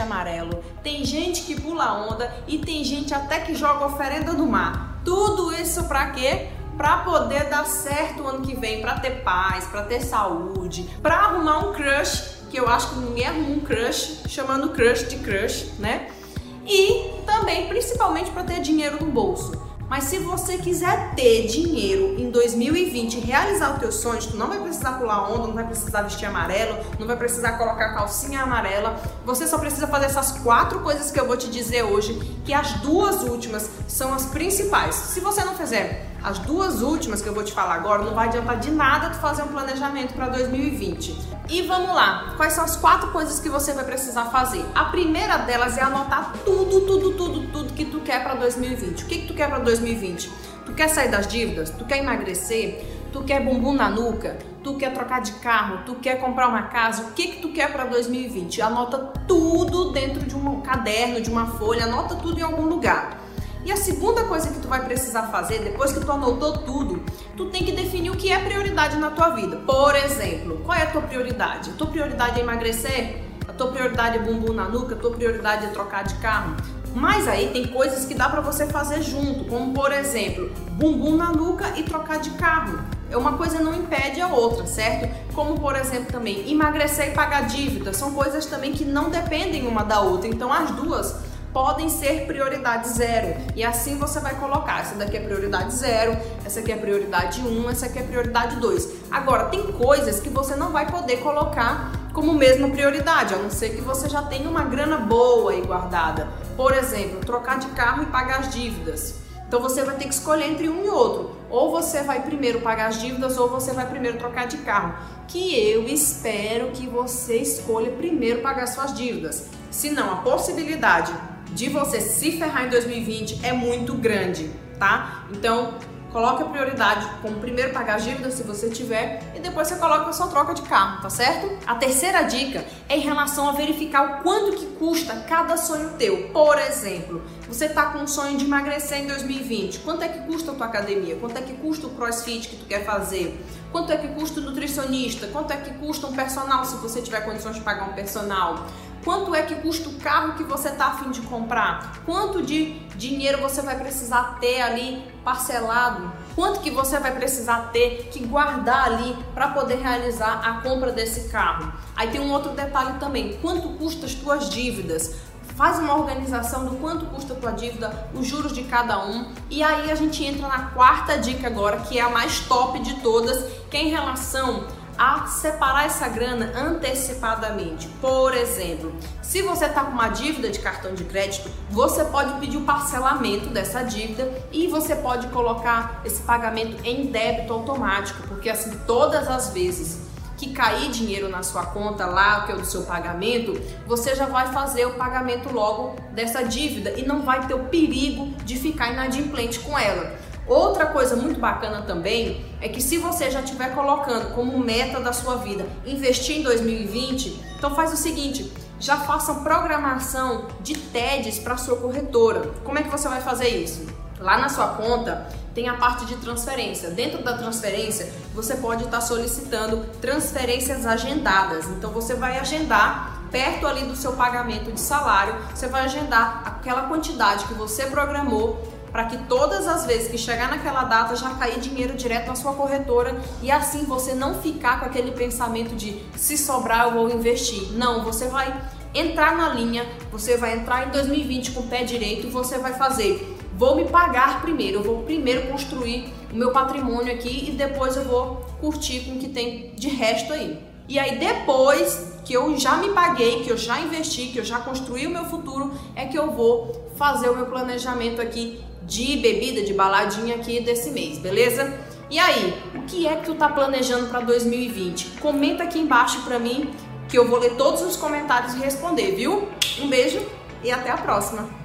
amarelo, tem gente que pula onda e tem gente até que joga oferenda no mar. Tudo isso para quê? Para poder dar certo o ano que vem, para ter paz, para ter saúde, para arrumar um crush, que eu acho que ninguém arruma um crush, chamando crush de crush, né? E também, principalmente, para ter dinheiro no bolso. Mas se você quiser ter dinheiro em 2020 e realizar os teus sonhos, tu não vai precisar pular onda, não vai precisar vestir amarelo, não vai precisar colocar calcinha amarela. Você só precisa fazer essas quatro coisas que eu vou te dizer hoje, que as duas últimas são as principais. Se você não fizer as duas últimas que eu vou te falar agora, não vai adiantar de nada tu fazer um planejamento para 2020. E vamos lá, quais são as quatro coisas que você vai precisar fazer? A primeira delas é anotar tudo, tudo, tudo, tudo que tu quer para 2020. O que, que tu quer para 2020? Tu quer sair das dívidas? Tu quer emagrecer? Tu quer bumbum na nuca? Tu quer trocar de carro? Tu quer comprar uma casa? O que que tu quer para 2020? Anota tudo dentro de um caderno, de uma folha, anota tudo em algum lugar. E a segunda coisa que tu vai precisar fazer, depois que tu anotou tudo, tu tem que definir o que é prioridade na tua vida. Por exemplo, qual é a tua prioridade? A tua prioridade é emagrecer? A tua prioridade é bumbum na nuca? A tua prioridade é trocar de carro? Mas aí tem coisas que dá para você fazer junto, como por exemplo, bumbum na nuca e trocar de carro. É uma coisa não impede a outra, certo? Como por exemplo também emagrecer e pagar dívida, são coisas também que não dependem uma da outra. Então as duas podem ser prioridade zero. E assim você vai colocar, essa daqui é prioridade zero, essa aqui é prioridade 1, um, essa aqui é prioridade 2. Agora, tem coisas que você não vai poder colocar como mesma prioridade, a não ser que você já tenha uma grana boa aí guardada. Por exemplo, trocar de carro e pagar as dívidas. Então você vai ter que escolher entre um e outro. Ou você vai primeiro pagar as dívidas ou você vai primeiro trocar de carro. Que eu espero que você escolha primeiro pagar suas dívidas. Se não, a possibilidade de você se ferrar em 2020 é muito grande, tá? Então, coloque a prioridade como primeiro pagar as dívidas se você tiver e depois você coloca a sua troca de carro, tá certo? A terceira dica é em relação a verificar o quanto que custa cada sonho teu. Por exemplo, você tá com um sonho de emagrecer em 2020, quanto é que custa a tua academia? Quanto é que custa o crossfit que tu quer fazer? Quanto é que custa o nutricionista? Quanto é que custa um personal se você tiver condições de pagar um personal? Quanto é que custa o carro que você está afim de comprar? Quanto de dinheiro você vai precisar ter ali parcelado? Quanto que você vai precisar ter que guardar ali para poder realizar a compra desse carro? Aí tem um outro detalhe também, quanto custa as tuas dívidas? Faz uma organização do quanto custa a tua dívida, os juros de cada um. E aí a gente entra na quarta dica agora, que é a mais top de todas, que é em relação a separar essa grana antecipadamente. Por exemplo, se você está com uma dívida de cartão de crédito, você pode pedir o parcelamento dessa dívida e você pode colocar esse pagamento em débito automático, porque assim todas as vezes que cair dinheiro na sua conta lá, que é o seu pagamento, você já vai fazer o pagamento logo dessa dívida e não vai ter o perigo de ficar inadimplente com ela. Outra coisa muito bacana também é que se você já estiver colocando como meta da sua vida investir em 2020, então faz o seguinte, já faça programação de TEDs para sua corretora. Como é que você vai fazer isso? Lá na sua conta tem a parte de transferência. Dentro da transferência, você pode estar solicitando transferências agendadas. Então você vai agendar perto ali do seu pagamento de salário, você vai agendar aquela quantidade que você programou para que todas as vezes que chegar naquela data já cair dinheiro direto na sua corretora e assim você não ficar com aquele pensamento de se sobrar eu vou investir. Não, você vai entrar na linha, você vai entrar em 2020 com o pé direito e você vai fazer. Vou me pagar primeiro, eu vou primeiro construir o meu patrimônio aqui e depois eu vou curtir com o que tem de resto aí. E aí depois que eu já me paguei, que eu já investi, que eu já construí o meu futuro, é que eu vou fazer o meu planejamento aqui de bebida, de baladinha aqui desse mês, beleza? E aí, o que é que tu tá planejando para 2020? Comenta aqui embaixo para mim que eu vou ler todos os comentários e responder, viu? Um beijo e até a próxima.